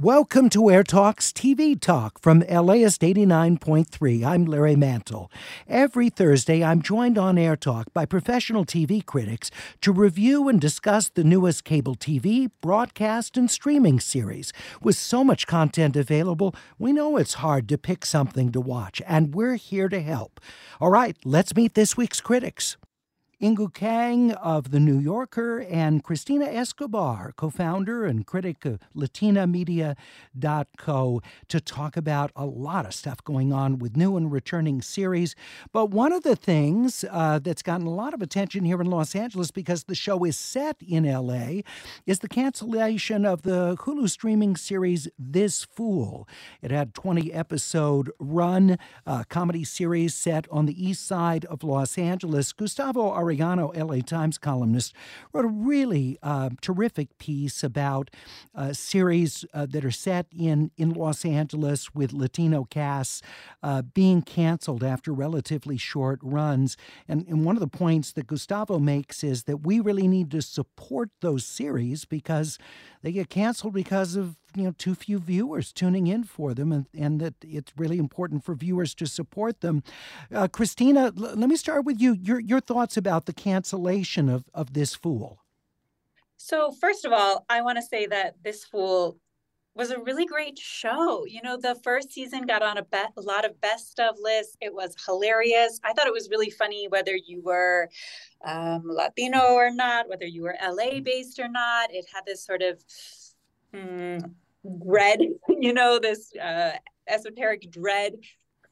Welcome to Air Talk's TV Talk from LAist 89.3. I'm Larry Mantle. Every Thursday, I'm joined on Air Talk by professional TV critics to review and discuss the newest cable TV, broadcast, and streaming series. With so much content available, we know it's hard to pick something to watch, and we're here to help. All right, let's meet this week's critics. Inkoo Kang of The New Yorker, and Cristina Escobar, co founder and critic of LatinaMedia.co, to talk about a lot of stuff going on with new and returning series. But one of the things uh, that's gotten a lot of attention here in Los Angeles because the show is set in LA is the cancellation of the Hulu streaming series This Fool. It had 20 episode run, uh, comedy series set on the east side of Los Angeles. Gustavo Arellano, LA Times columnist, wrote a really uh, terrific piece about uh, series uh, that are set in, in Los Angeles with Latino casts uh, being canceled after relatively short runs. And, and one of the points that Gustavo makes is that we really need to support those series because they get canceled because of you know too few viewers tuning in for them, and, and that it's really important for viewers to support them. Uh, Cristina, l- let me start with you. Your your thoughts about the cancellation of of this fool. So first of all, I want to say that this fool was a really great show. You know, the first season got on a, be- a lot of best of lists. It was hilarious. I thought it was really funny whether you were um, Latino or not, whether you were LA based or not. It had this sort of mm, dread, you know, this uh, esoteric dread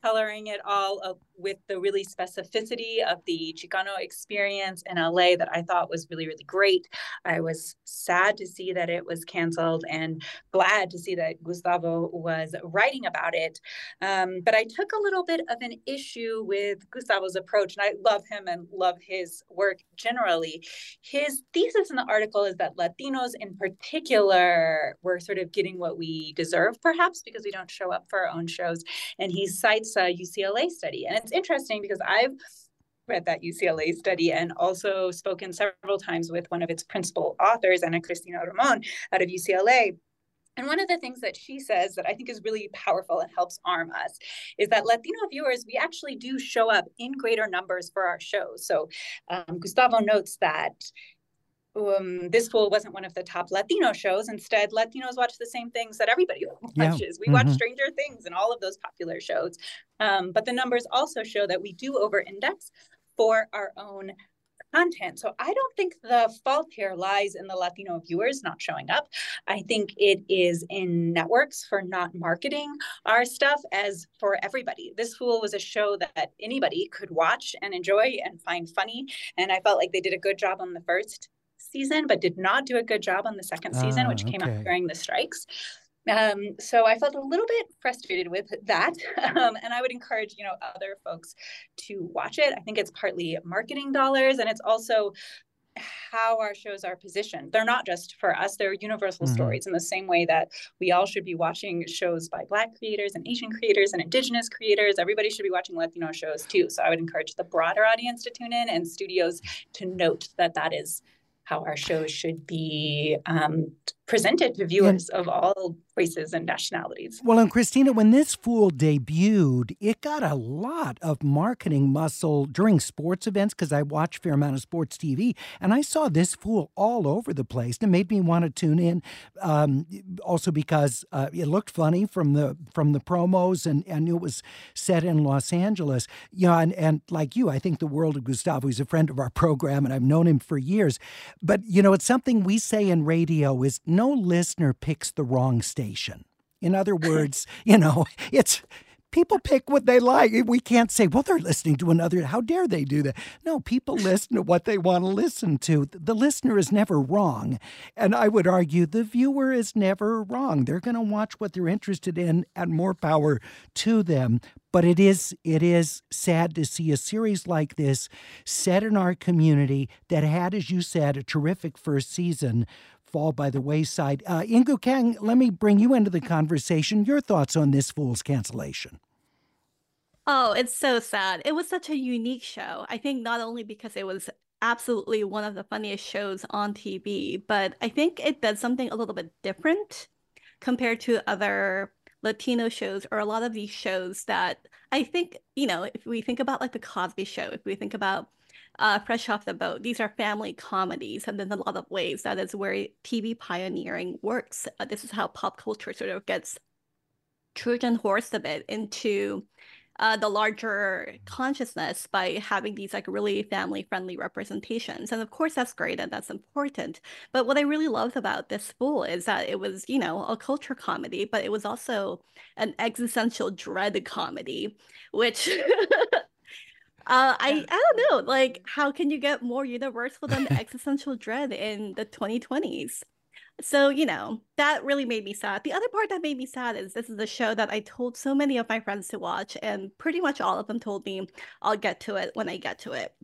coloring it all with the really specificity of the Chicano experience in LA that I thought was really, really great. I was sad to see that it was canceled and glad to see that Gustavo was writing about it. Um, but I took a little bit of an issue with Gustavo's approach, and I love him and love his work generally. His thesis in the article is that Latinos in particular were sort of getting what we deserve, perhaps because we don't show up for our own shows. And he cites a UCLA study. And it's interesting because I've read that UCLA study and also spoken several times with one of its principal authors, Ana Cristina Ramon, out of UCLA. And one of the things that she says that I think is really powerful and helps arm us is that Latino viewers, we actually do show up in greater numbers for our shows. So um, Gustavo notes that um, this fool wasn't one of the top Latino shows. Instead, Latinos watch the same things that everybody watches. Yeah. We mm-hmm. watch Stranger Things and all of those popular shows. Um, but the numbers also show that we do over index for our own content. So I don't think the fault here lies in the Latino viewers not showing up. I think it is in networks for not marketing our stuff as for everybody. This Fool was a show that anybody could watch and enjoy and find funny. And I felt like they did a good job on the first season, but did not do a good job on the second season, which okay. came out during the strikes. Um, so I felt a little bit frustrated with that. Um, and I would encourage, you know, other folks to watch it. I think it's partly marketing dollars and it's also how our shows are positioned. They're not just for us, they're universal mm-hmm. stories in the same way that we all should be watching shows by Black creators and Asian creators and Indigenous creators. Everybody should be watching Latino shows too. So I would encourage the broader audience to tune in and studios to note that that is how our shows should be um, presented to viewers of all races and nationalities. Well, and Cristina, when this fool debuted, it got a lot of marketing muscle during sports events because I watch a fair amount of sports TV, and I saw this fool all over the place. And it made me want to tune in. Um, also because uh, it looked funny from the from the promos, and and it was set in Los Angeles. You know, and and like you, I think the world of Gustavo. He's a friend of our program, and I've known him for years. But you know, it's something we say in radio is no listener picks the wrong station. In other words, you know, it's people pick what they like. We can't say, well, they're listening to another. How dare they do that? No, people listen to what they want to listen to. The listener is never wrong. And I would argue the viewer is never wrong. They're going to watch what they're interested in, and more power to them. But it is it is sad to see a series like this set in our community that had, as you said, a terrific first season fall by the wayside. Uh, Inkoo Kang, let me bring you into the conversation. Your thoughts on this fool's cancellation? Oh, it's so sad. It was such a unique show. I think not only because it was absolutely one of the funniest shows on TV, but I think it did something a little bit different compared to other Latino shows or a lot of these shows that I think, you know, if we think about like the Cosby show, if we think about uh, Fresh Off the Boat, these are family comedies, and in a lot of ways, that is where TV pioneering works. Uh, this is how pop culture sort of gets Trojan horse a bit into uh, the larger consciousness by having these like really family friendly representations. And of course, that's great and that's important. But what I really loved about this fool is that it was, you know, a culture comedy, but it was also an existential dread comedy, which. Uh, I I don't know. Like, how can you get more universal than existential dread in the 2020s? So, you know, that really made me sad. The other part that made me sad is this is a show that I told so many of my friends to watch, and pretty much all of them told me I'll get to it when I get to it.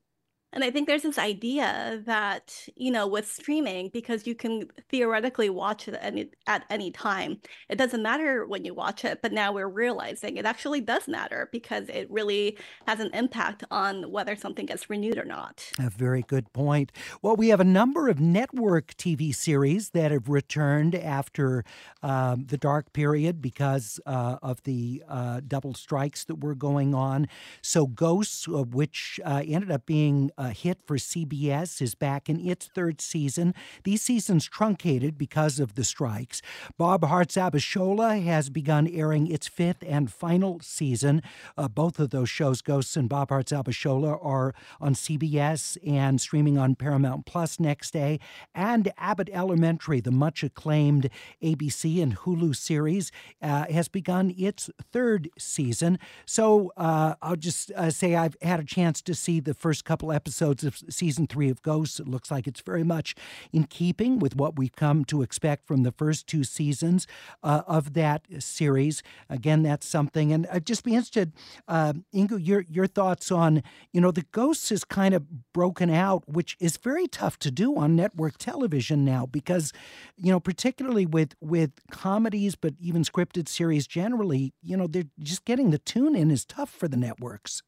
And I think there's this idea that, you know, with streaming, because you can theoretically watch it at any, at any time, it doesn't matter when you watch it. But now we're realizing it actually does matter because it really has an impact on whether something gets renewed or not. A very good point. Well, we have a number of network TV series that have returned after um, the dark period because uh, of the uh, double strikes that were going on. So, Ghosts, uh, which ended up being a hit for CBS, is back in its third season. These seasons truncated because of the strikes. Bob Hearts Abishola has begun airing its fifth and final season. Uh, both of those shows, Ghosts and Bob Hearts Abishola, are on CBS and streaming on Paramount Plus next day. And Abbott Elementary, the much acclaimed ABC and Hulu series, uh, has begun its third season. So uh, I'll just uh, say I've had a chance to see the first couple episodes episodes of season three of Ghosts. It looks like it's very much in keeping with what we've come to expect from the first two seasons uh, of that series. Again, that's something. And I'd just be interested, uh, Inkoo, your, your thoughts on, you know, the Ghosts is kind of broken out, which is very tough to do on network television now because, you know, particularly with, with comedies, but even scripted series generally, you know, they're just getting the tune in is tough for the networks.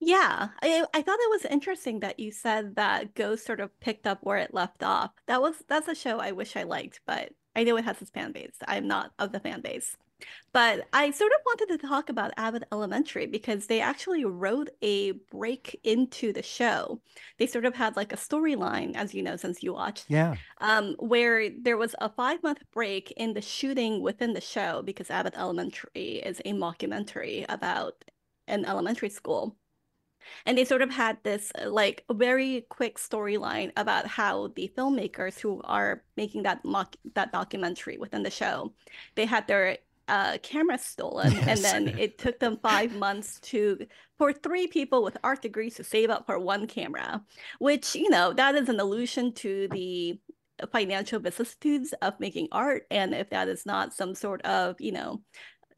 Yeah, I I thought it was interesting that you said that Ghost sort of picked up where it left off. That was that's a show I wish I liked, but I know it has its fan base. I'm not of the fan base. But I sort of wanted to talk about Abbott Elementary because they actually wrote a break into the show. They sort of had like a storyline, as you know, since you watched. Yeah. Um, where there was a five month break in the shooting within the show because Abbott Elementary is a mockumentary about an elementary school and they sort of had this uh, like very quick storyline about how the filmmakers who are making that mock that documentary within the show they had their uh, camera stolen yes. and then it took them five months to for three people with art degrees to save up for one camera which you know that is an allusion to the financial vicissitudes of making art and if that is not some sort of you know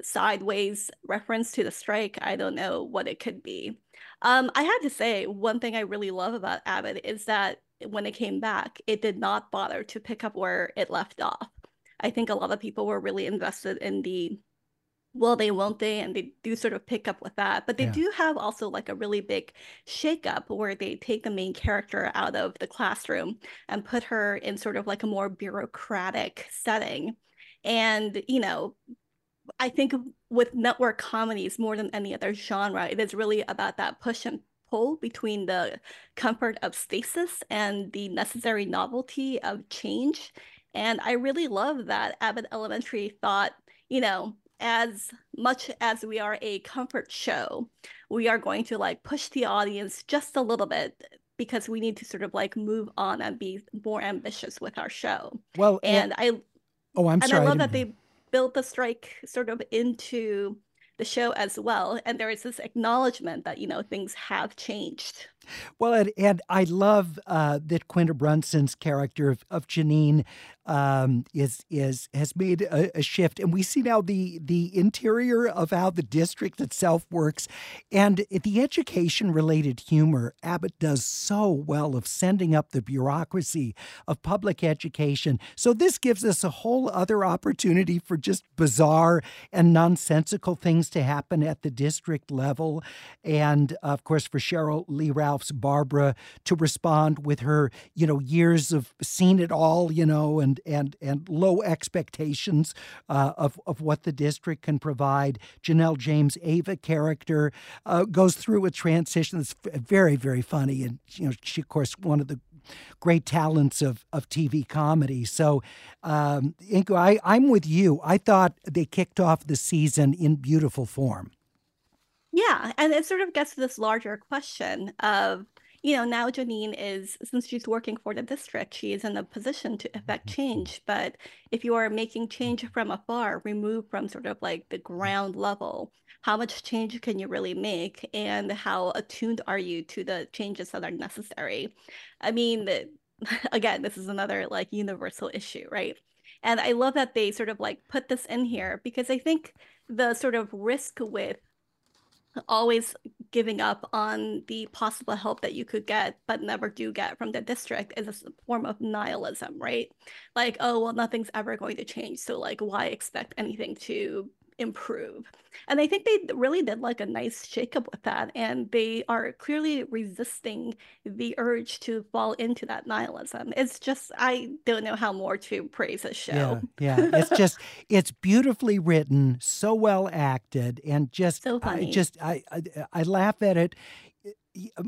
sideways reference to the strike i don't know what it could be um, I had to say, one thing I really love about Abbott is that when it came back, it did not bother to pick up where it left off. I think a lot of people were really invested in the well, they won't they, and they do sort of pick up with that. But they yeah. do have also like a really big shakeup where they take the main character out of the classroom and put her in sort of like a more bureaucratic setting. And, you know, I think with network comedies more than any other genre, it is really about that push and pull between the comfort of stasis and the necessary novelty of change. And I really love that Abbott Elementary thought, you know, as much as we are a comfort show, we are going to like push the audience just a little bit because we need to sort of like move on and be more ambitious with our show. Well, and I oh, I'm sorry. and sorry. I love I that they built the strike sort of into the show as well. And there is this acknowledgement that, you know, things have changed. Well, and, and I love uh, that Quinta Brunson's character of, of Janine um, is is has made a, a, shift, and we see now the the interior of how the district itself works, and the education related humor Abbott does so well of sending up the bureaucracy of public education. So this gives us a whole other opportunity for just bizarre and nonsensical things to happen at the district level, and of course for Sheryl Lee Barbara to respond with her you know years of seen it all, you know, and and and low expectations uh, of of what the district can provide. Janelle James Ava character uh, goes through a transition that's very very funny, and you know she of course one of the great talents of, of TV comedy. So, um, Inkoo, I, I'm with you. I thought they kicked off the season in beautiful form. Yeah, and it sort of gets to this larger question of you know, now Janine is, since she's working for the district, she is in a position to effect mm-hmm. change. But if you are making change from afar, removed from sort of like the ground level, how much change can you really make? And how attuned are you to the changes that are necessary? I mean, again, this is another like universal issue, right? And I love that they sort of like put this in here because I think the sort of risk with always giving up on the possible help that you could get but never do get from the district is a form of nihilism right? Like oh well nothing's ever going to change so like why expect anything to improve. And I think they really did like a nice shakeup with that. And they are clearly resisting the urge to fall into that nihilism. It's just, I don't know how more to praise a show. Yeah, yeah. it's just, it's beautifully written, so well acted, and just, so funny. I just, I, I, I laugh at it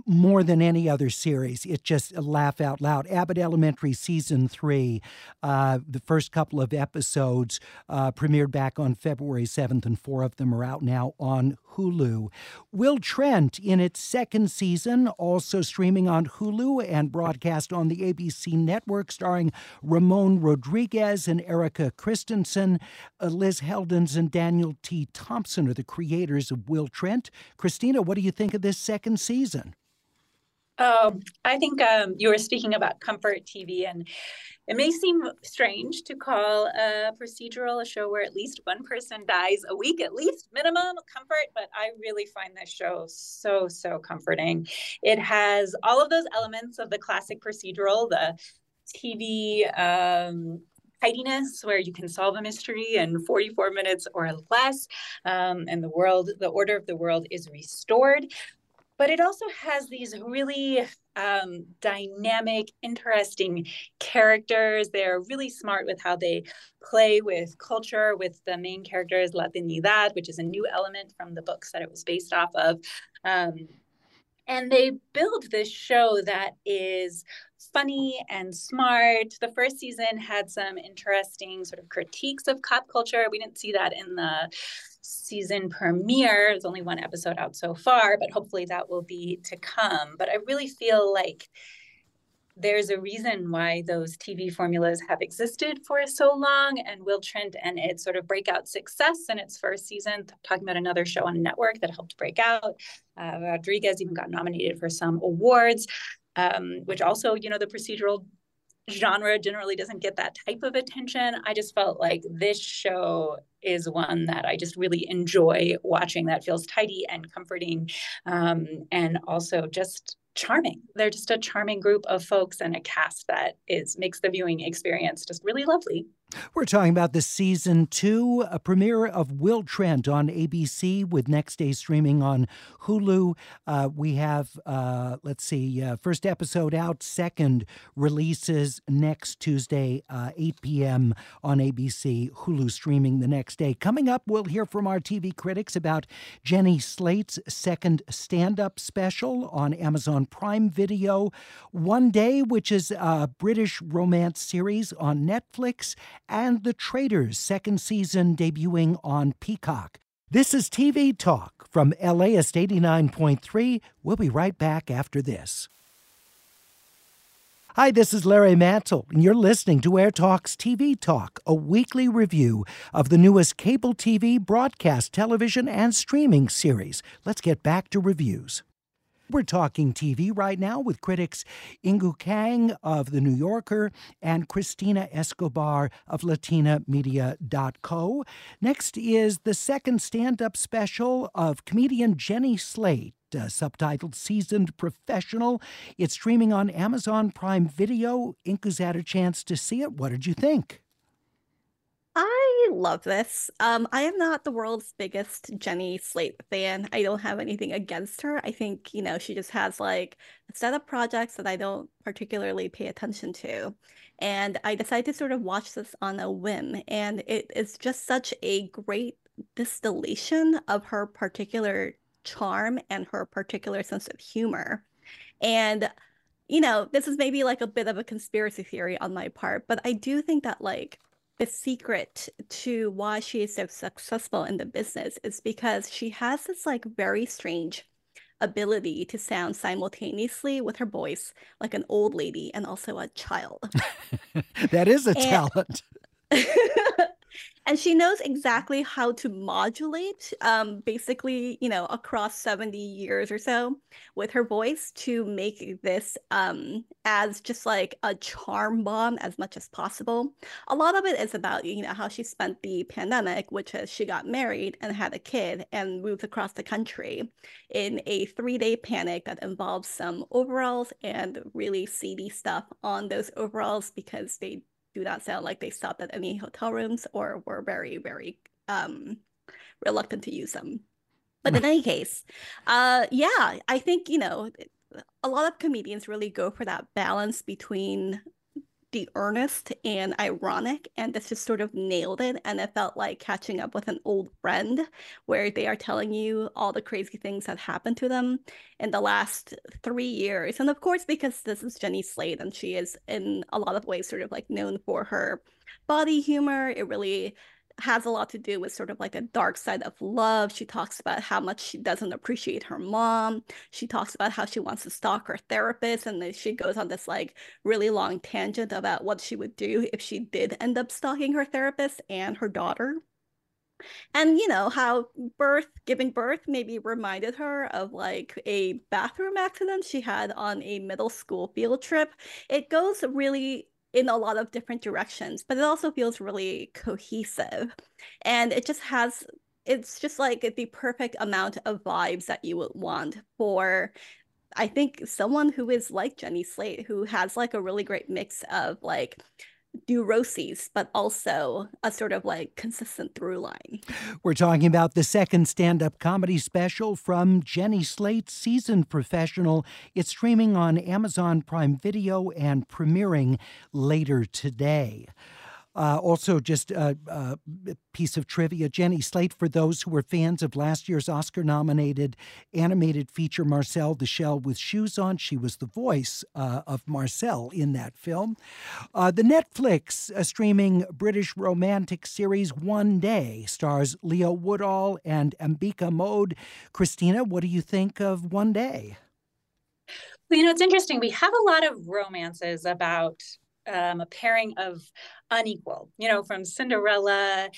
more than any other series. It just laugh out loud. Abbott Elementary season three, uh, the first couple of episodes uh, premiered back on February 7th, and four of them are out now on Hulu. Will Trent, in its second season, also streaming on Hulu and broadcast on the ABC network, starring Ramon Rodriguez and Erika Christensen. Uh, Liz Heldens and Daniel T. Thomsen are the creators of Will Trent. Cristina, what do you think of this second season? Oh, I think um, you were speaking about comfort TV, and it may seem strange to call a procedural a show where at least one person dies a week, at least minimum comfort, but I really find this show so, so comforting. It has all of those elements of the classic procedural, the TV um, tidiness where you can solve a mystery in 44 minutes or less um, and the world the order of the world is restored but it also has these really um, dynamic, interesting characters. They're really smart with how they play with culture, with the main characters, Latinidad, which is a new element from the books that it was based off of. Um, and they build this show that is funny and smart. The first season had some interesting sort of critiques of cop culture. We didn't see that in the season premiere. There's only one episode out so far, but hopefully that will be to come. But I really feel like there's a reason why those TV formulas have existed for so long. And Will Trent and its sort of breakout success in its first season, talking about another show on a network that helped break out. Uh, Rodriguez even got nominated for some awards, um, which also, you know, the procedural genre generally doesn't get that type of attention. I just felt like this show is one that I just really enjoy watching that feels tidy and comforting um, and also just charming. They're just a charming group of folks and a cast that is makes the viewing experience just really lovely. We're talking about the season two a premiere of Will Trent on ABC with next day streaming on Hulu. Uh, we have, uh, let's see, uh, first episode out, second releases next Tuesday, uh, 8 p.m. on ABC, Hulu streaming the next day. Coming up, we'll hear from our TV critics about Jenny Slate's second stand up special on Amazon Prime Video. One Day, which is a British romance series on Netflix and The Traitors second season debuting on Peacock. This is TV Talk from LAist 89.3. We'll be right back after this. Hi, this is Larry Mantle, and you're listening to Air Talks TV Talk, a weekly review of the newest cable TV, broadcast television, and streaming series. Let's get back to reviews. We're talking TV right now with critics Inkoo Kang of The New Yorker and Cristina Escobar of LatinaMedia.co. Next is the second stand up special of comedian Jenny Slate. Uh, subtitled Seasoned Professional. It's streaming on Amazon Prime Video. Inkoo's had a chance to see it. What did you think? I love this. Um, I am not the world's biggest Jenny Slate fan. I don't have anything against her. I think, you know, she just has like a set of projects that I don't particularly pay attention to. And I decided to sort of watch this on a whim. And it is just such a great distillation of her particular charm and her particular sense of humor. And you know, this is maybe like a bit of a conspiracy theory on my part, but I do think that like the secret to why she is so successful in the business is because she has this like very strange ability to sound simultaneously with her voice like an old lady and also a child. that is a and... talent. and she knows exactly how to modulate um, basically you know across 70 years or so with her voice to make this um, as just like a charm bomb as much as possible. A lot of it is about you know how she spent the pandemic which is she got married and had a kid and moved across the country in a three-day panic that involves some overalls and really seedy stuff on those overalls because they do not sound like they stopped at any hotel rooms or were very, very um, reluctant to use them. But in any case, uh, yeah, I think, you know, a lot of comedians really go for that balance between the earnest and ironic and this just sort of nailed it and it felt like catching up with an old friend where they are telling you all the crazy things that happened to them in the last three years. And of course because this is jenny slate and she is in a lot of ways sort of like known for her body humor it really has a lot to do with sort of like the dark side of love. She talks about how much she doesn't appreciate her mom. She talks about how she wants to stalk her therapist. And then she goes on this like really long tangent about what she would do if she did end up stalking her therapist and her daughter. And you know how birth, giving birth, maybe reminded her of like a bathroom accident she had on a middle school field trip. It goes really in a lot of different directions, but it also feels really cohesive. And it just has it's just like the perfect amount of vibes that you would want for I think someone who is like Jenny Slate, who has like a really great mix of like neuroses, but also a sort of like consistent through line. We're talking about the second stand up comedy special from Jenny Slate, seasoned professional. It's streaming on Amazon Prime Video and premiering later today. Uh, also, just a, a, piece of trivia Jenny Slate, for those who were fans of last year's Oscar nominated animated feature Marcel the Shell with Shoes On, she was the voice uh, of Marcel in that film. Uh, the Netflix uh, streaming British romantic series One Day stars Leo Woodall and Ambika Mode. Cristina, what do you think of One Day? Well, you know, it's interesting. We have a lot of romances about um, a pairing of unequal, you know, from Cinderella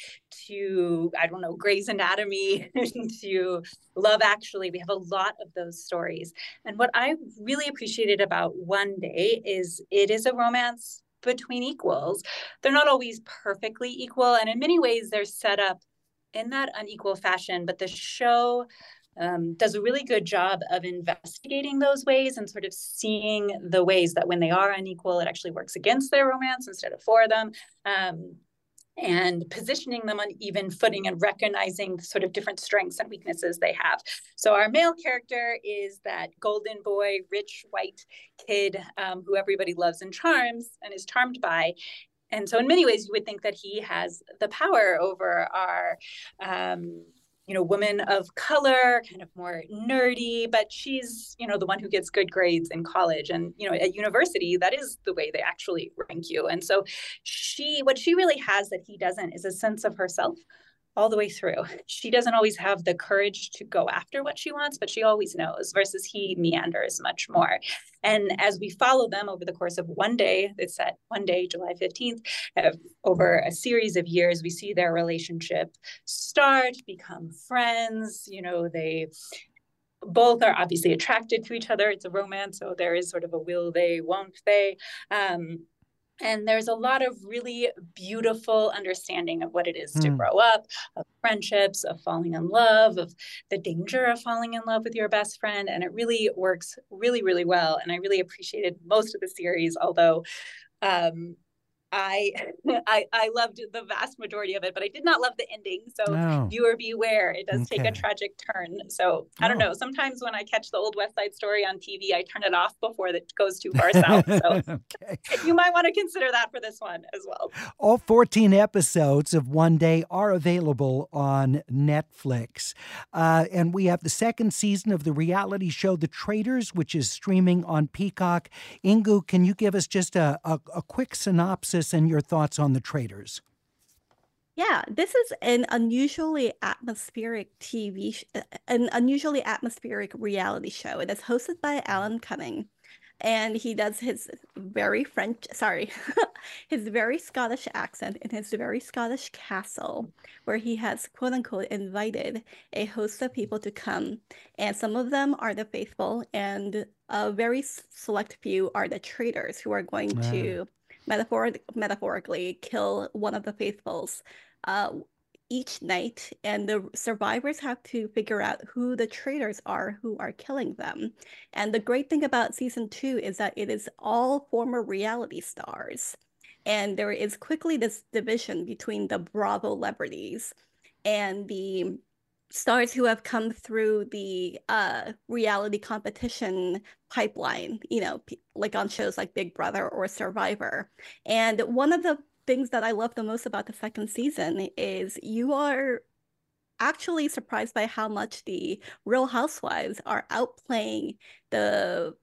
to, I don't know, Grey's Anatomy to Love Actually. We have a lot of those stories. And what I really appreciated about One Day is it is a romance between equals. They're not always perfectly equal. And in many ways, they're set up in that unequal fashion. But the show um, does a really good job of investigating those ways and sort of seeing the ways that when they are unequal, it actually works against their romance instead of for them. Um, and positioning them on even footing and recognizing sort of different strengths and weaknesses they have. So our male character is that golden boy, rich white kid um, who everybody loves and charms and is charmed by. And so in many ways, you would think that he has the power over our um, you know, woman of color, kind of more nerdy, but she's, you know, the one who gets good grades in college. And, you know, at university, that is the way they actually rank you. And so she, what she really has that he doesn't is a sense of herself. All the way through. She doesn't always have the courage to go after what she wants, but she always knows, versus he meanders much more. And as we follow them over the course of one day, it's set one day, July 15th, uh, over a series of years, we see their relationship start, become friends. You know, they both are obviously attracted to each other. It's a romance, so there is sort of a will they, won't they. Um, and there's a lot of really beautiful understanding of what it is to mm. grow up, of friendships, of falling in love, of the danger of falling in love with your best friend. And it really works really, really well. And I really appreciated most of the series, although um, I, I I loved the vast majority of it, but I did not love the ending. So oh. viewer beware, it does okay. take a tragic turn. So I don't oh. know. Sometimes when I catch the old West Side Story on TV, I turn it off before it goes too far south. So okay. you might want to consider that for this one as well. All 14 episodes of One Day are available on Netflix, uh, and we have the second season of the reality show The Traitors, which is streaming on Peacock. Inkoo, can you give us just a, a, a quick synopsis? And your thoughts on the Traitors. Yeah, this is an unusually atmospheric TV, sh- uh, an unusually atmospheric reality show. It is hosted by Alan Cumming, and he does his very French, sorry, his very Scottish accent in his very Scottish castle, where he has quote unquote invited a host of people to come, and some of them are the faithful, and a very select few are the traitors who are going to metaphor- metaphorically kill one of the faithfuls uh, each night, and the survivors have to figure out who the traitors are who are killing them. And the great thing about season two is that it is all former reality stars. And there is quickly this division between the Bravo celebrities and the stars who have come through the uh, reality competition pipeline, you know, like on shows like Big Brother or Survivor. And one of the things that I love the most about the second season is you are actually surprised by how much the Real Housewives are outplaying the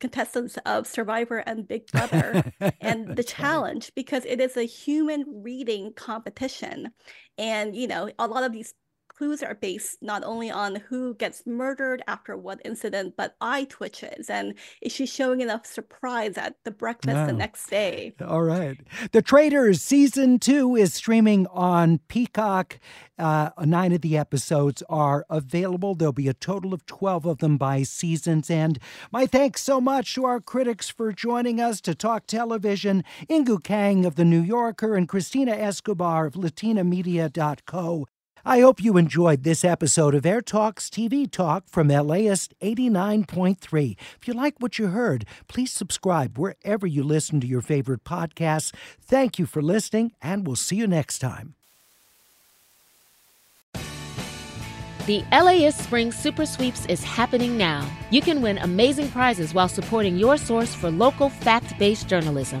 contestants of Survivor and Big Brother and the challenge because it is a human reading competition. And, you know, a lot of these clues are based not only on who gets murdered after what incident, but eye twitches. And is she showing enough surprise at the breakfast the next day? All right. The Traitors season two is streaming on Peacock. Uh, nine of the episodes are available. There'll be a total of 12 of them by seasons. And my thanks so much to our critics for joining us to talk television Inkoo Kang of The New Yorker and Cristina Escobar of LatinaMedia.co. I hope you enjoyed this episode of Air Talks TV Talk from LAist 89.3. If you like what you heard, please subscribe wherever you listen to your favorite podcasts. Thank you for listening, and we'll see you next time. The LAist Spring Super Sweeps is happening now. You can win amazing prizes while supporting your source for local fact based journalism.